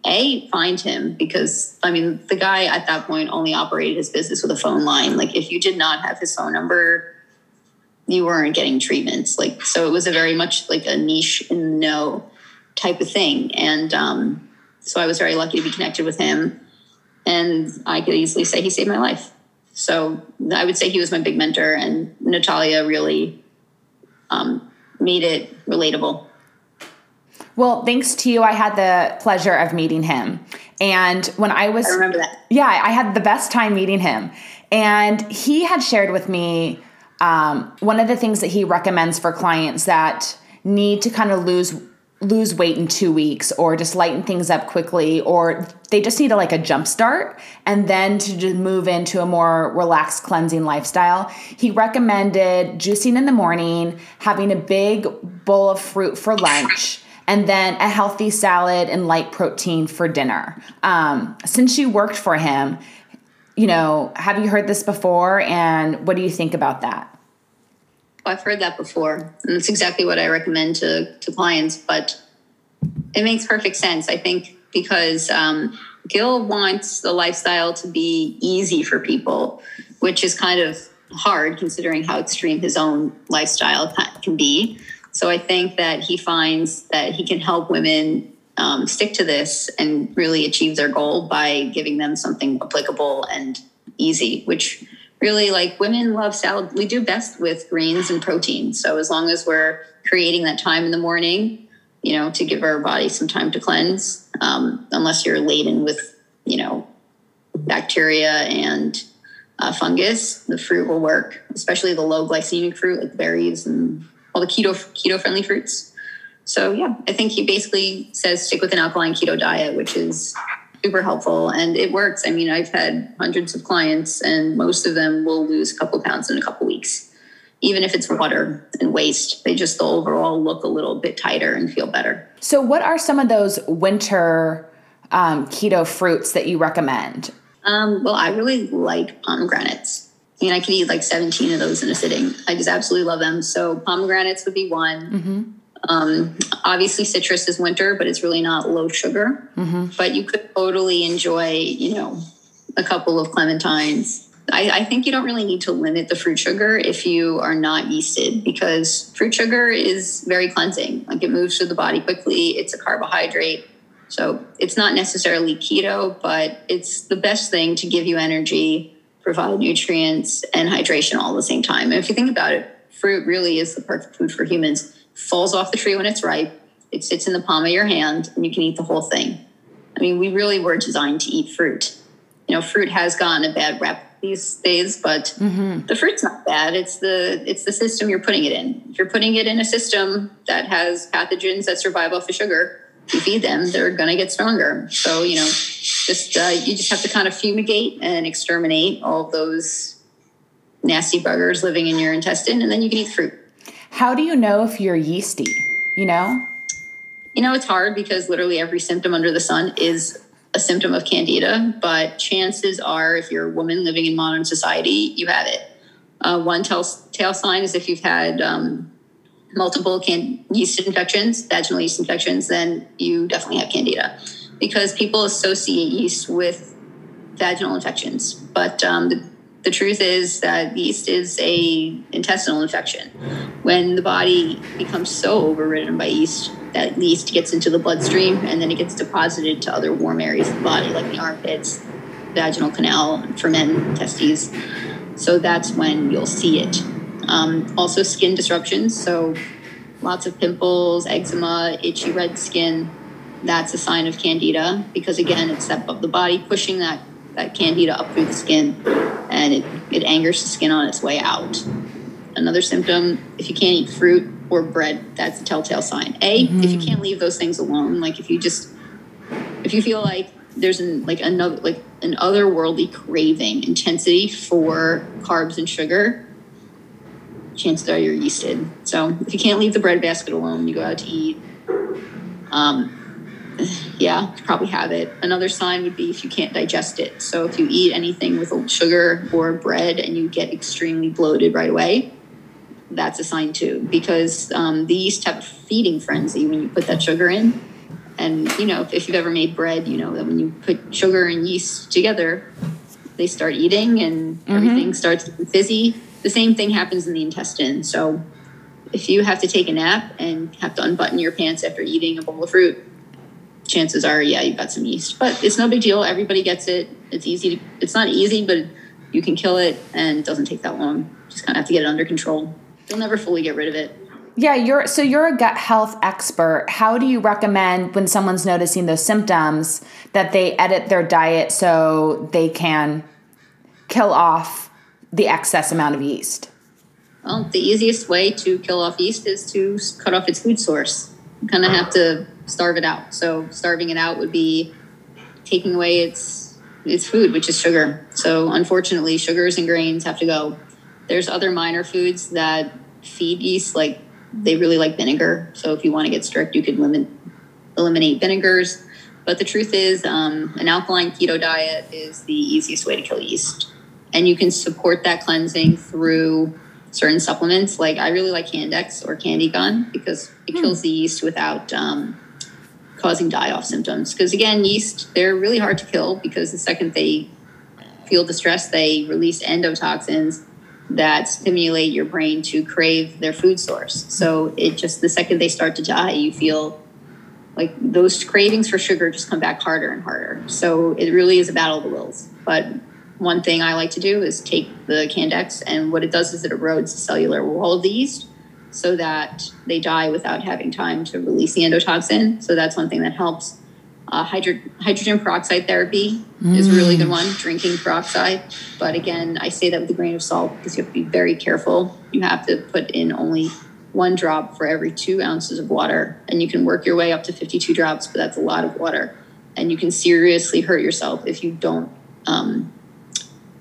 a find him because i mean the guy at that point only operated his business with a phone line. Like if you did not have his phone number you weren't getting treatments. Like so it was a very much like a niche in no type of thing. And um, so i was very lucky to be connected with him and i could easily say he saved my life. So i would say he was my big mentor and natalia really um, made it relatable well, thanks to you, I had the pleasure of meeting him. And when I was, I remember that. Yeah, I had the best time meeting him. And he had shared with me um, one of the things that he recommends for clients that need to kind of lose lose weight in two weeks or just lighten things up quickly or they just need a, like a jump start and then to just move into a more relaxed cleansing lifestyle he recommended juicing in the morning having a big bowl of fruit for lunch and then a healthy salad and light protein for dinner. Um, since you worked for him, you know, have you heard this before? And what do you think about that? I've heard that before, and that's exactly what I recommend to, to clients. But it makes perfect sense. I think because um, Gil wants the lifestyle to be easy for people, which is kind of hard considering how extreme his own lifestyle can be. So I think that he finds that he can help women um, stick to this and really achieve their goal by giving them something applicable and easy, which really like women love salad. We do best with greens and protein. So as long as we're creating that time in the morning, you know, to give our body some time to cleanse, um, unless you're laden with, you know, bacteria and uh, fungus, the fruit will work, especially the low glycemic fruit like berries and all the keto keto friendly fruits. So yeah, I think he basically says stick with an alkaline keto diet, which is super helpful and it works. I mean, I've had hundreds of clients and most of them will lose a couple pounds in a couple weeks. even if it's water and waste, they just overall look a little bit tighter and feel better. So, what are some of those winter um, keto fruits that you recommend? Um, well, I really like pomegranates. I mean, I can eat like 17 of those in a sitting. I just absolutely love them. So, pomegranates would be one. Mm-hmm. Um, obviously, citrus is winter, but it's really not low sugar. Mm-hmm. But you could totally enjoy, you know, a couple of clementines. I, I, think you don't really need to limit the fruit sugar if you are not yeasted because fruit sugar is very cleansing. Like it moves through the body quickly, it's a carbohydrate. So it's not necessarily keto, but it's the best thing to give you energy, provide nutrients and hydration all at the same time. And if you think about it, fruit really is the perfect food for humans. Falls off the tree when it's ripe, it sits in the palm of your hand, and you can eat the whole thing. I mean, we really were designed to eat fruit. You know, fruit has gotten a bad rep these days, but mm-hmm. the fruit's not bad. It's the it's the system you're putting it in. If you're putting it in a system that has pathogens that survive off of sugar, you feed them, they're going to get stronger. So you know, just uh, you just have to kind of fumigate and exterminate all those nasty buggers living in your intestine, and then you can eat fruit. How do you know if you're yeasty? You know. You know, it's hard because literally every symptom under the sun is a symptom of candida, but chances are, if you're a woman living in modern society, you have it. Uh, one tell, tail sign is if you've had um, multiple can- yeast infections, vaginal yeast infections, then you definitely have candida because people associate yeast with vaginal infections. But um, the, the truth is that yeast is a intestinal infection. When the body becomes so overridden by yeast, that yeast gets into the bloodstream and then it gets deposited to other warm areas of the body, like the armpits, vaginal canal, for men, testes. So that's when you'll see it. Um, also, skin disruptions. So, lots of pimples, eczema, itchy red skin. That's a sign of candida because, again, it's that of the body pushing that, that candida up through the skin and it, it angers the skin on its way out. Another symptom if you can't eat fruit, or bread, that's a telltale sign. A, mm-hmm. if you can't leave those things alone, like if you just, if you feel like there's an like another like an otherworldly craving intensity for carbs and sugar, chances are you're yeasted. So if you can't leave the bread basket alone, you go out to eat. Um, yeah, probably have it. Another sign would be if you can't digest it. So if you eat anything with sugar or bread and you get extremely bloated right away, that's a sign too, because um, the yeast have a feeding frenzy when you put that sugar in. And you know, if, if you've ever made bread, you know that when you put sugar and yeast together, they start eating and mm-hmm. everything starts fizzy. The same thing happens in the intestine. So if you have to take a nap and have to unbutton your pants after eating a bowl of fruit, chances are, yeah, you've got some yeast. But it's no big deal. Everybody gets it. It's easy. To, it's not easy, but you can kill it, and it doesn't take that long. Just kind of have to get it under control. You'll never fully get rid of it. Yeah, you're so you're a gut health expert. How do you recommend when someone's noticing those symptoms that they edit their diet so they can kill off the excess amount of yeast? Well, the easiest way to kill off yeast is to cut off its food source. You kind of have to starve it out. So starving it out would be taking away its its food, which is sugar. So unfortunately, sugars and grains have to go. There's other minor foods that feed yeast, like they really like vinegar. So if you want to get strict, you could limit eliminate vinegars. But the truth is, um, an alkaline keto diet is the easiest way to kill yeast, and you can support that cleansing through certain supplements. Like I really like Candex or CandiGone because it hmm. kills the yeast without um, causing die-off symptoms. Because again, yeast they're really hard to kill because the second they feel distress, they release endotoxins that stimulate your brain to crave their food source. So it just the second they start to die, you feel like those cravings for sugar just come back harder and harder. So it really is a battle of the wills. But one thing I like to do is take the Candex, and what it does is it erodes the cellular wall of the yeast so that they die without having time to release the endotoxin. So that's one thing that helps. Uh, hydro- hydrogen peroxide therapy mm. is a really good one, drinking peroxide. But again, I say that with a grain of salt because you have to be very careful. You have to put in only one drop for every two ounces of water. And you can work your way up to 52 drops, but that's a lot of water. And you can seriously hurt yourself if you don't um,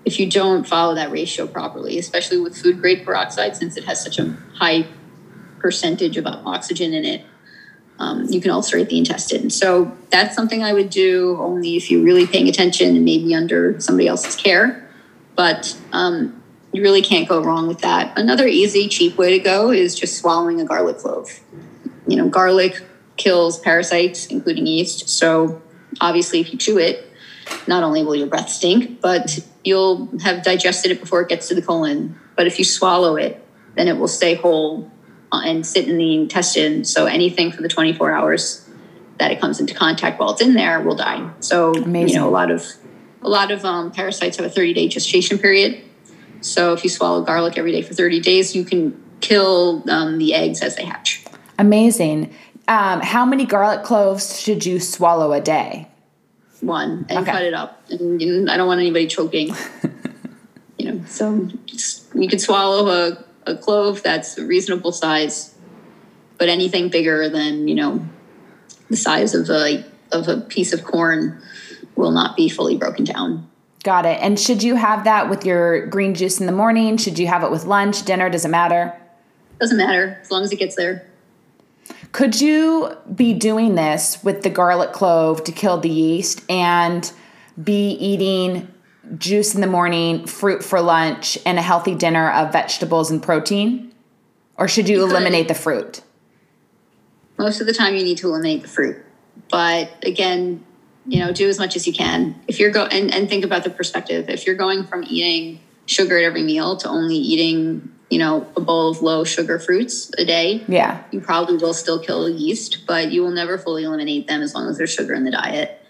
if you don't follow that ratio properly, especially with food grade peroxide, since it has such a high percentage of oxygen in it, um, you can ulcerate the intestine. So that's something I would do only if you're really paying attention and maybe under somebody else's care. But um, you really can't go wrong with that. Another easy, cheap way to go is just swallowing a garlic clove. You know, garlic kills parasites, including yeast. So obviously, if you chew it, not only will your breath stink, but you'll have digested it before it gets to the colon. But if you swallow it, then it will stay whole uh, and sit in the intestine. So anything for the 24 hours that it comes into contact while it's in there will die. So Amazing. you know a lot of a lot of um, parasites have a 30 day gestation period. So if you swallow garlic every day for 30 days, you can kill um, the eggs as they hatch. Amazing. Um, how many garlic cloves should you swallow a day? One and okay. cut it up. And, and I don't want anybody choking. you know, so you could swallow a, a clove that's a reasonable size, but anything bigger than you know the size of a of a piece of corn will not be fully broken down. Got it. And should you have that with your green juice in the morning? Should you have it with lunch, dinner? Does it matter? Doesn't matter as long as it gets there. Could you be doing this with the garlic clove to kill the yeast and be eating juice in the morning, fruit for lunch, and a healthy dinner of vegetables and protein? Or should you, you eliminate the fruit? Most of the time, you need to eliminate the fruit. But again, you know, do as much as you can. If you're go and, and think about the perspective. If you're going from eating sugar at every meal to only eating, you know, a bowl of low sugar fruits a day, yeah, you probably will still kill yeast, but you will never fully eliminate them as long as there's sugar in the diet.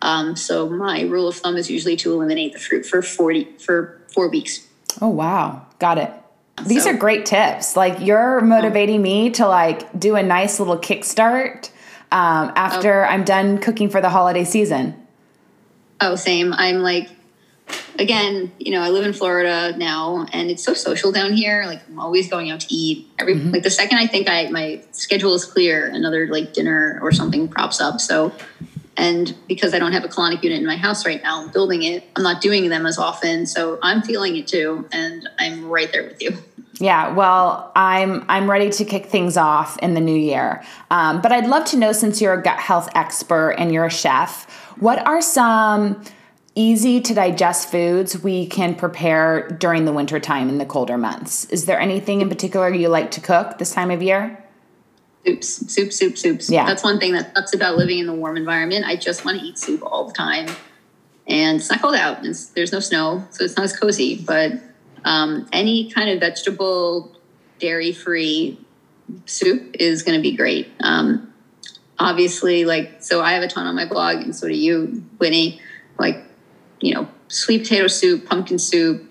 Um, so my rule of thumb is usually to eliminate the fruit for forty for four weeks. Oh wow, got it. These so, are great tips. Like you're motivating me to like do a nice little kickstart um, after oh. I'm done cooking for the holiday season. Oh, same. I'm like, again, you know, I live in Florida now, and it's so social down here. Like, I'm always going out to eat. Every mm-hmm. like the second I think I my schedule is clear, another like dinner or something props up. So, and because I don't have a colonic unit in my house right now, I'm building it. I'm not doing them as often, so I'm feeling it too, and I'm right there with you. Yeah, well, I'm I'm ready to kick things off in the new year. Um, but I'd love to know, since you're a gut health expert and you're a chef, what are some easy to digest foods we can prepare during the winter time in the colder months? Is there anything in particular you like to cook this time of year? Soups, soup, soup, soups. Yeah, that's one thing that sucks about living in the warm environment. I just want to eat soup all the time, and it's not cold out. It's, there's no snow, so it's not as cozy, but um, any kind of vegetable, dairy free soup is going to be great. Um, obviously, like, so I have a ton on my blog, and so do you, Whitney. Like, you know, sweet potato soup, pumpkin soup,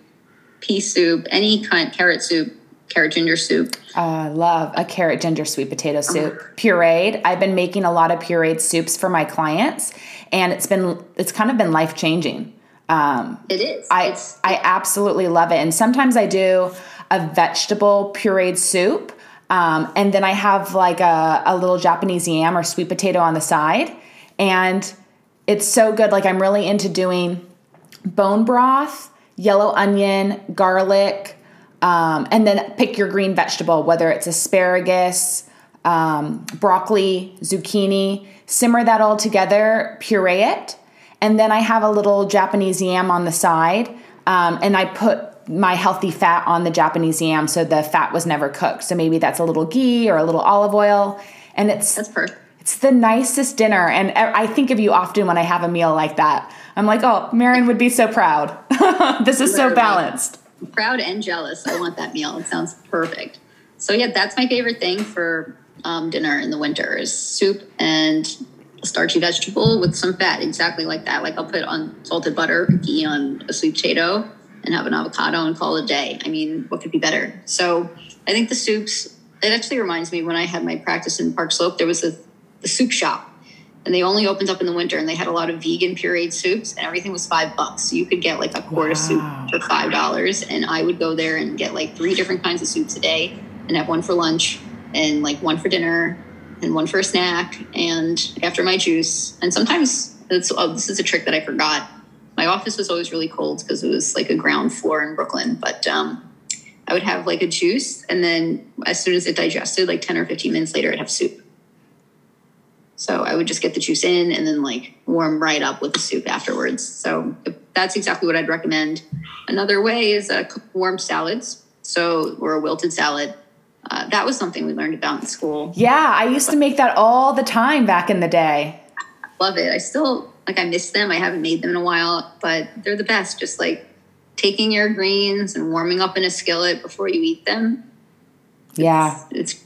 pea soup, any kind, carrot soup, carrot ginger soup. I uh, love a carrot ginger sweet potato soup. Uh-huh. Pureed. I've been making a lot of pureed soups for my clients, and it's been it's kind of been life changing. Um, it is. I it's, I absolutely love it, and sometimes I do a vegetable pureed soup, um, and then I have like a, a little Japanese yam or sweet potato on the side, and it's so good. Like I'm really into doing bone broth, yellow onion, garlic, um, and then pick your green vegetable, whether it's asparagus, um, broccoli, zucchini. Simmer that all together, puree it and then I have a little Japanese yam on the side, um, and I put my healthy fat on the Japanese yam so the fat was never cooked. So maybe that's a little ghee or a little olive oil, and it's. It's the nicest dinner, and I think of you often when I have a meal like that. I'm like, oh, Maren would be so proud. this is so balanced. Proud and jealous. I want that meal. It sounds perfect. So yeah, that's my favorite thing for um, dinner in the winter is soup and starchy vegetable with some fat, exactly like that. Like I'll put on salted butter, ghee on a sweet potato, and have an avocado and call it a day. I mean, what could be better? So I think the soups. It actually reminds me when I had my practice in Park Slope, there was a the soup shop, and they only opened up in the winter, and they had a lot of vegan pureed soups, and everything was five bucks. So you could get like a quart wow. of soup for five dollars, and I would go there and get like three different kinds of soups a day, and have one for lunch and like one for dinner and one for a snack and after my juice. And sometimes it's, oh, this is a trick that I forgot. my office was always really cold because it was like a ground floor in Brooklyn. But um, I would have like a juice, and then as soon as it digested, like 10 or 15 minutes later, I'd have soup. So I would just get the juice in and then like warm right up with the soup afterwards. So that's exactly what I'd recommend. Another way is uh, warm salads. So, or a wilted salad. Uh, that was something we learned about in school. Yeah, I used to make that all the time back in the day. Love it. I still like I miss them. I haven't made them in a while, but they're the best. Just like taking your greens and warming up in a skillet before you eat them. Yeah. It's, it's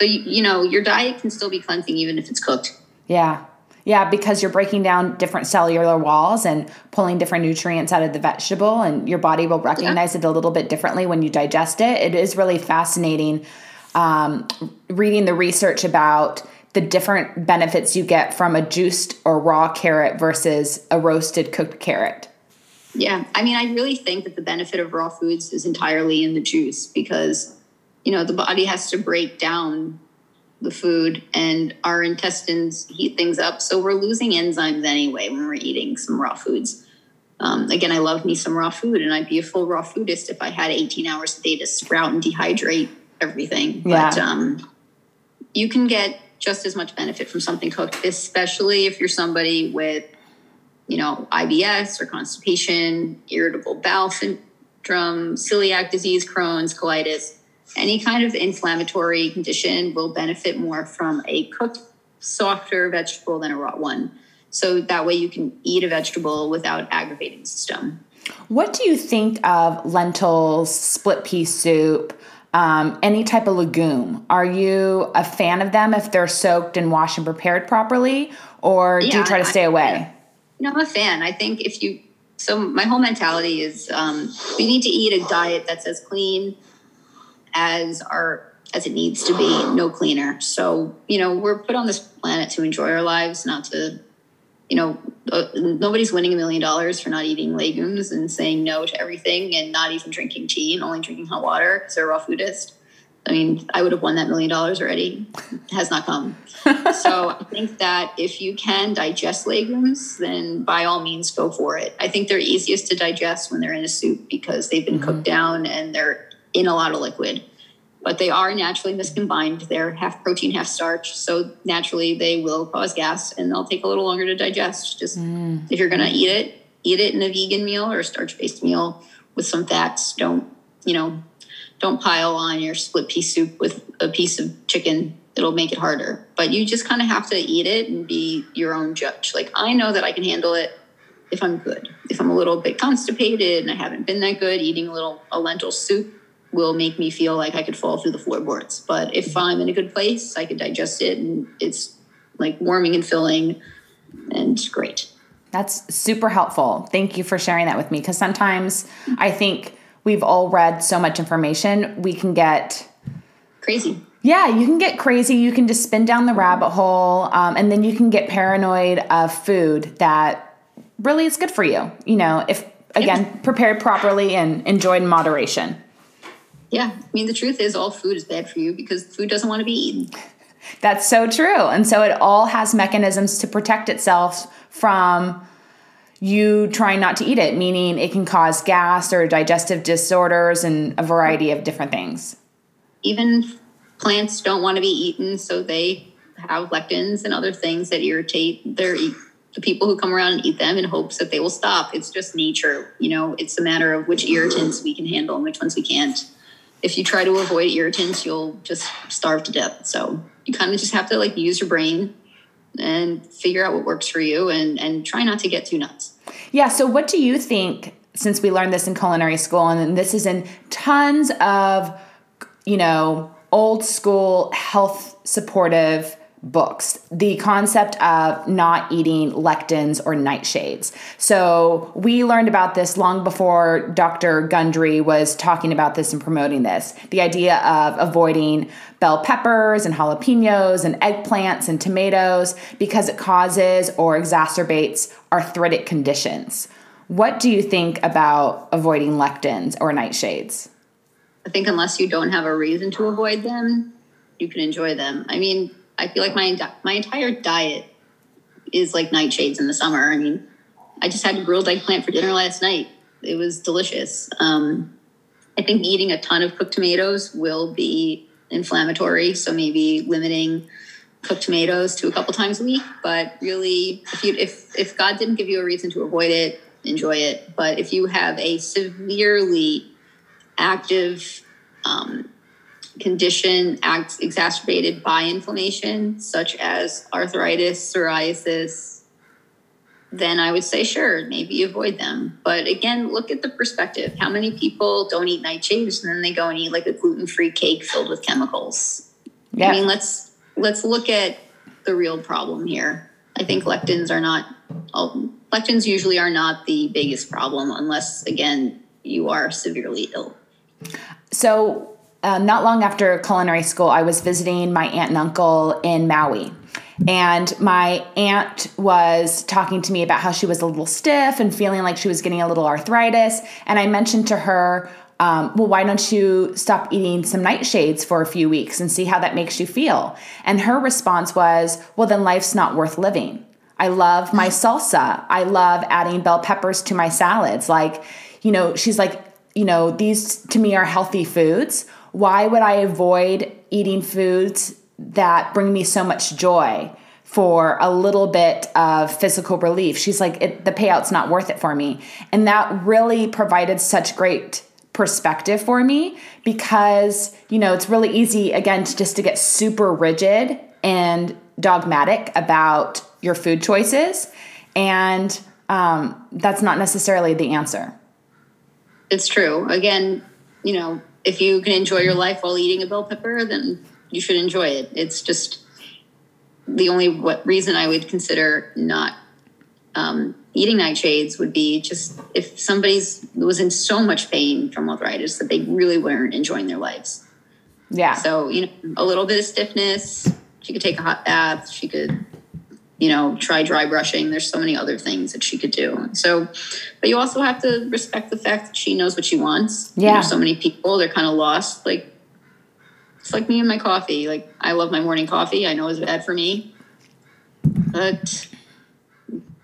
so you, you know, your diet can still be cleansing even if it's cooked. Yeah. Yeah, because you're breaking down different cellular walls and pulling different nutrients out of the vegetable, and your body will recognize yeah. it a little bit differently when you digest it. It is really fascinating um, reading the research about the different benefits you get from a juiced or raw carrot versus a roasted cooked carrot. Yeah, I mean, I really think that the benefit of raw foods is entirely in the juice because, you know, the body has to break down the food and our intestines heat things up. So we're losing enzymes anyway when we're eating some raw foods. Um, again, I love me some raw food, and I'd be a full raw foodist if I had 18 hours a day to sprout and dehydrate everything. Yeah. But um, you can get just as much benefit from something cooked, especially if you're somebody with, you know, IBS or constipation, irritable bowel syndrome, celiac disease, Crohn's, colitis any kind of inflammatory condition will benefit more from a cooked, softer vegetable than a raw one. So that way you can eat a vegetable without aggravating the system. What do you think of lentils, split pea soup, um, any type of legume? Are you a fan of them if they're soaked and washed and prepared properly, or yeah, do you try to stay away? no, I'm a fan. I think if you, so my whole mentality is um, we need to eat a diet that's as clean as our as it needs to be, no cleaner. So, you know, we're put on this planet to enjoy our lives, not to, you know, uh, nobody's winning a million dollars for not eating legumes and saying no to everything and not even drinking tea and only drinking hot water because they're a raw foodist. I mean, I would have won that million dollars already. It has not come. so I think that if you can digest legumes, then by all means go for it. I think they're easiest to digest when they're in a soup because they've been mm-hmm. cooked down and they're in a lot of liquid. But they are naturally miscombined. They're half protein, half starch. So naturally, they will cause gas and they'll take a little longer to digest. Just mm. if you're going to eat it, eat it in a vegan meal or a starch based meal with some fats. Don't, you know, don't pile on your split pea soup with a piece of chicken. It'll make it harder. But you just kind of have to eat it and be your own judge. Like, I know that I can handle it if I'm good. If I'm a little bit constipated and I haven't been that good, eating a little a lentil soup will make me feel like I could fall through the floorboards. But if I'm in a good place, I can digest it and it's like warming and filling and great. That's super helpful. Thank you for sharing that with me because sometimes I think we've all read so much information, we can get crazy. Yeah, you can get crazy. You can just spin down the rabbit hole, um, and then you can get paranoid of food that really is good for you. You know, if again prepared properly and enjoyed in moderation. Yeah. I mean, the truth is, all food is bad for you because food doesn't want to be eaten. That's so true. And so it all has mechanisms to protect itself from you trying not to eat it, meaning it can cause gas or digestive disorders and a variety of different things. Even plants don't want to be eaten, so they have lectins and other things that irritate their the people who come around and eat them in hopes that they will stop. It's just nature, you know. It's a matter of which irritants we can handle and which ones we can't if you try to avoid irritants, you'll just starve to death. So you kind of just have to like use your brain and figure out what works for you and and try not to get too nuts. Yeah, so what do you think since we learned this in culinary school and this is in tons of you know, old school health supportive books the concept of not eating lectins or nightshades. So, we learned about this long before Dr. Gundry was talking about this and promoting this. The idea of avoiding bell peppers and jalapenos and eggplants and tomatoes because it causes or exacerbates arthritic conditions. What do you think about avoiding lectins or nightshades? I think unless you don't have a reason to avoid them, you can enjoy them. I mean, I feel like my my entire diet is like nightshades in the summer. I mean, I just had grilled eggplant for dinner last night. It was delicious. Um, I think eating a ton of cooked tomatoes will be inflammatory, so maybe limiting cooked tomatoes to a couple times a week. But really, if you if if God didn't give you a reason to avoid it, enjoy it. But if you have a severely active um, condition acts exacerbated by inflammation, such as arthritis, psoriasis, then I would say, sure, maybe avoid them. But again, look at the perspective. How many people don't eat nightshades and then they go and eat like a gluten free cake filled with chemicals? Yeah. I mean, let's let's look at the real problem here. I think lectins are not oh, lectins usually are not the biggest problem unless again you are severely ill. So, uh, not long after culinary school, I was visiting my aunt and uncle in Maui. And my aunt was talking to me about how she was a little stiff and feeling like she was getting a little arthritis. And I mentioned to her, um, well, why don't you stop eating some nightshades for a few weeks and see how that makes you feel? And her response was, well, then life's not worth living. I love my salsa. I love adding bell peppers to my salads. Like, you know, she's like, you know, these to me are healthy foods. Why would I avoid eating foods that bring me so much joy for a little bit of physical relief? She's like, the payout's not worth it for me. And that really provided such great perspective for me because, you know, it's really easy, again, to just to get super rigid and dogmatic about your food choices. And um, that's not necessarily the answer it's true. Again, you know, if you can enjoy your life while eating a bell pepper, then you should enjoy it. It's just the only what reason I would consider not um, eating nightshades would be just if somebody's was in so much pain from arthritis that they really weren't enjoying their lives. Yeah. So you know, a little bit of stiffness. She could take a hot bath. She could you know, try dry brushing. There's so many other things that she could do. So, but you also have to respect the fact that she knows what she wants. Yeah. You know, so many people, they're kind of lost. Like, it's like me and my coffee. Like, I love my morning coffee. I know it's bad for me. But,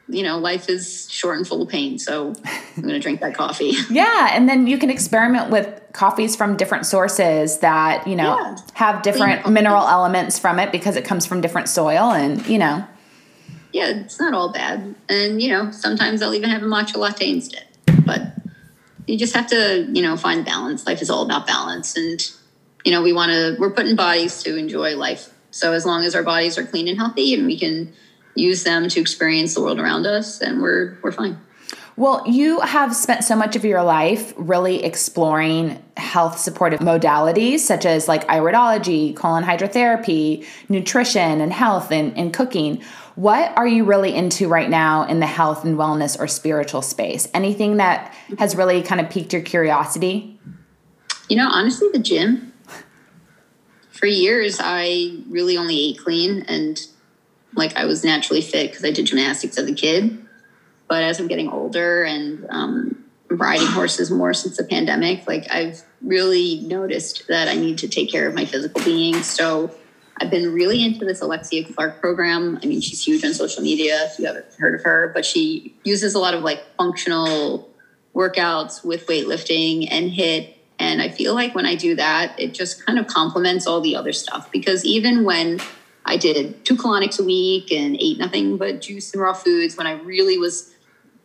you know, life is short and full of pain. So I'm going to drink that coffee. Yeah. And then you can experiment with coffees from different sources that, you know, yeah. have different mineral elements from it because it comes from different soil and, you know yeah, it's not all bad. And, you know, sometimes I'll even have a matcha latte instead. But you just have to, you know, find balance. Life is all about balance. And, you know, we want to, we're putting bodies to enjoy life. So as long as our bodies are clean and healthy and we can use them to experience the world around us, then we're, we're fine. Well, you have spent so much of your life really exploring health supportive modalities such as like iridology, colon hydrotherapy, nutrition and health and, and cooking. What are you really into right now in the health and wellness or spiritual space? Anything that has really kind of piqued your curiosity? You know, honestly, the gym. For years, I really only ate clean and like I was naturally fit because I did gymnastics as a kid. But as I'm getting older and um, riding horses more since the pandemic, like I've really noticed that I need to take care of my physical being. So I've been really into this Alexia Clark program. I mean, she's huge on social media if you haven't heard of her, but she uses a lot of like functional workouts with weightlifting and HIT. And I feel like when I do that, it just kind of complements all the other stuff because even when I did two colonics a week and ate nothing but juice and raw foods, when I really was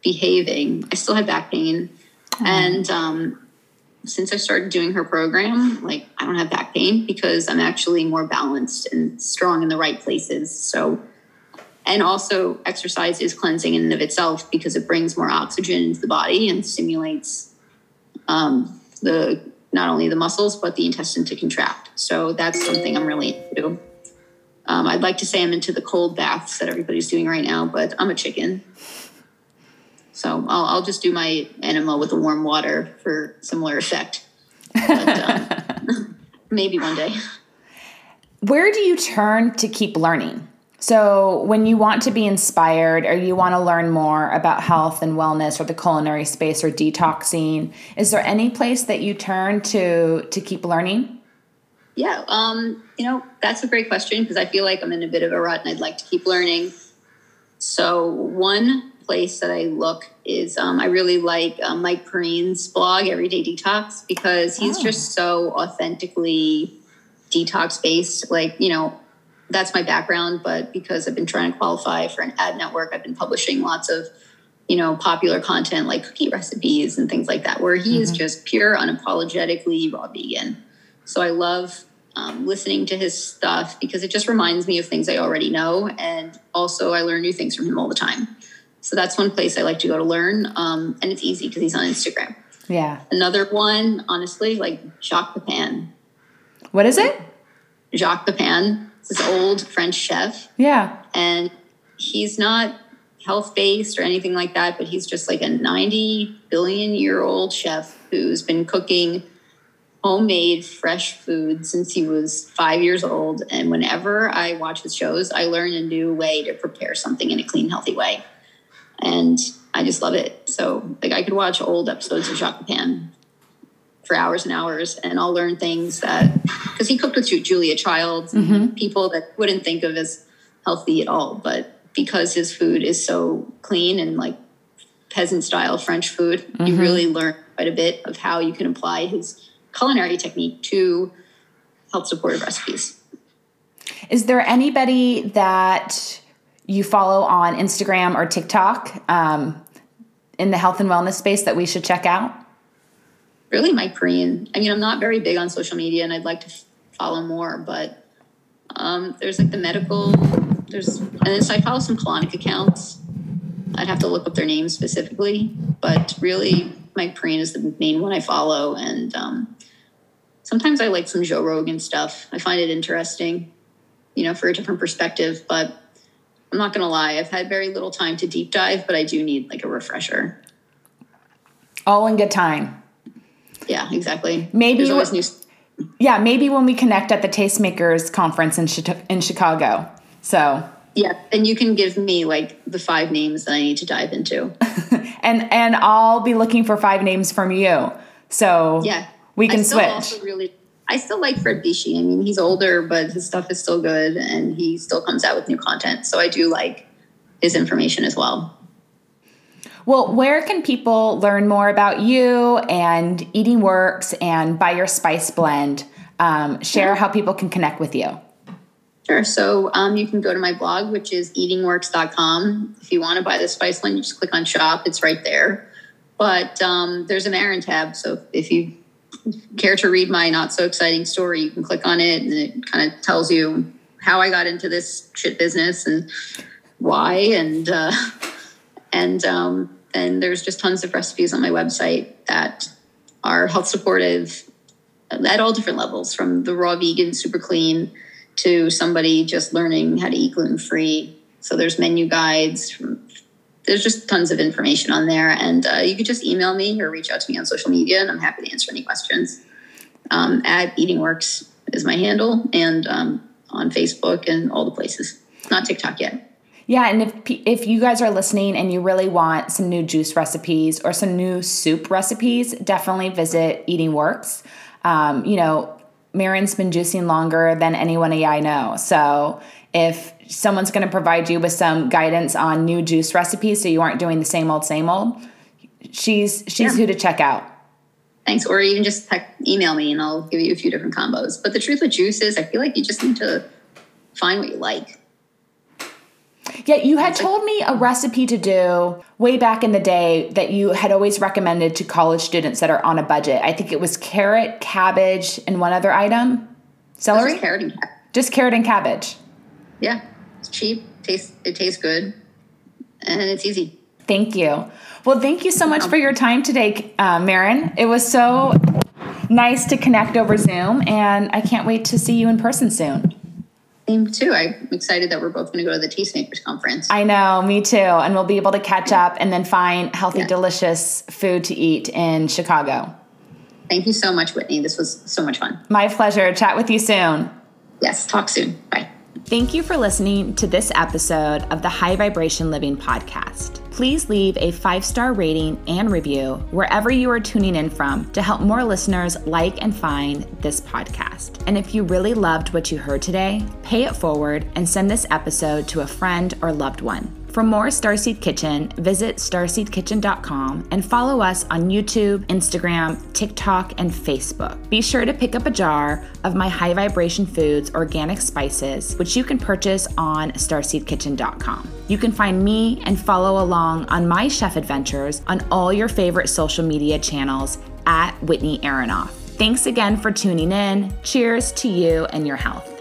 behaving, I still had back pain. Mm. And um, since I started doing her program, like I don't have back pain because I'm actually more balanced and strong in the right places. So, and also exercise is cleansing in and of itself because it brings more oxygen into the body and stimulates um, the not only the muscles but the intestine to contract. So that's something I'm really into. Um, I'd like to say I'm into the cold baths that everybody's doing right now, but I'm a chicken. So I'll, I'll just do my enema with the warm water for similar effect. But, um, maybe one day. Where do you turn to keep learning? So, when you want to be inspired or you want to learn more about health and wellness or the culinary space or detoxing, is there any place that you turn to to keep learning? Yeah, um, you know, that's a great question because I feel like I'm in a bit of a rut and I'd like to keep learning. So, one place that I look is um, I really like uh, Mike Perrine's blog, Everyday Detox, because he's Oh. just so authentically detox based. Like, you know, that's my background, but because I've been trying to qualify for an ad network, I've been publishing lots of, you know, popular content like cookie recipes and things like that, where he is just pure, unapologetically raw vegan. So I love um, listening to his stuff because it just reminds me of things I already know. And also, I learn new things from him all the time. So that's one place I like to go to learn. Um, and it's easy because he's on Instagram. Yeah. Another one, honestly, like Jacques Pepin. What is it? Jacques Pepin, this old French chef, Yeah. and he's not health based or anything like that, but he's just like a 90 billion year old chef who's been cooking homemade fresh food since he was five years old. And whenever I watch his shows, I learn a new way to prepare something in a clean, healthy way. And I just love it. So, like, I could watch old episodes of Jacques Pepin for hours and hours, and I'll learn things that because he cooked with Ju- Julia Childs, mm-hmm. people that wouldn't think of as healthy at all, but because his food is so clean and like peasant style French food, you mm-hmm. really learn quite a bit of how you can apply his culinary technique to health supportive recipes. Is there anybody that you follow on Instagram or TikTok um, in the health and wellness space that we should check out? really Mike Perrine. I mean, I'm not very big on social media and I'd like to follow more, but um, there's like the medical, there's, and then so I follow some colonic accounts. I'd have to look up their names specifically, but really Mike Perrine is the main one I follow. And um, sometimes I like some Joe Rogan stuff. I find it interesting, you know, for a different perspective, but I'm not going to lie. I've had very little time to deep dive, but I do need like a refresher. All in good time. Yeah, exactly. Maybe There's always new Yeah, maybe when we connect at the Tastemakers conference in, Chi- in Chicago. So, Yeah, and you can give me like the five names that I need to dive into. and and I'll be looking for five names from you. So Yeah, we can I still switch. Also really, I still like Fred Bisci. I mean, he's older, but his stuff is still good, and he still comes out with new content. So I do like his information as well. Well, where can people learn more about you and Eating Works and buy your spice blend? Um, share how people can connect with you. Sure. So um, you can go to my blog, which is eatingworks.com. If you want to buy the spice blend, you just click on shop. It's right there. But um, there's an Maren tab. So if you care to read my not so exciting story, you can click on it and it kind of tells you how I got into this shit business and why. And, uh, and um, then there's just tons of recipes on my website that are health supportive at all different levels from the raw vegan, super clean to somebody just learning how to eat gluten free. So there's menu guides. From, there's just tons of information on there, and uh, you could just email me or reach out to me on social media, and I'm happy to answer any questions. Um, at Eating Works is my handle, and um, on Facebook and all the places. Not TikTok yet. Yeah, and if if you guys are listening and you really want some new juice recipes or some new soup recipes, definitely visit Eating Works. Um, you know, Maren's been juicing longer than anyone I know, so if someone's going to provide you with some guidance on new juice recipes, so you aren't doing the same old same old, she's she's Yeah. who to check out. Thanks, or even just tech, email me, and I'll give you a few different combos. But the truth with juice is, I feel like you just need to find what you like. Yeah, you had told me a recipe to do way back in the day that you had always recommended to college students that are on a budget. I think it was carrot, cabbage, and one other item. Celery? just carrot and cat. Just carrot and cabbage. Yeah, it's cheap. Tastes it tastes good, and it's easy. Thank you. Well, thank you so much for your time today, uh, Maren. It was so nice to connect over Zoom, and I can't wait to see you in person soon. Same too. I'm excited that we're both going to go to the Tea Tastemakers conference. I know, me too. And we'll be able to catch up and then find healthy, Yeah. delicious food to eat in Chicago. Thank you so much, Whitney. This was so much fun. My pleasure. Chat with you soon. Yes, talk soon. Bye. Thank you for listening to this episode of the High Vibration Living Podcast. Please leave a five star rating and review wherever you are tuning in from to help more listeners like and find this podcast. And if you really loved what you heard today, pay it forward and send this episode to a friend or loved one. For more Starseed Kitchen, visit starseedkitchen.com and follow us on YouTube, Instagram, TikTok, and Facebook. Be sure to pick up a jar of my High Vibration Foods organic spices, which you can purchase on starseedkitchen.com. You can find me and follow along on my chef adventures on all your favorite social media channels at Whitney Aronoff. Thanks again for tuning in. Cheers to you and your health.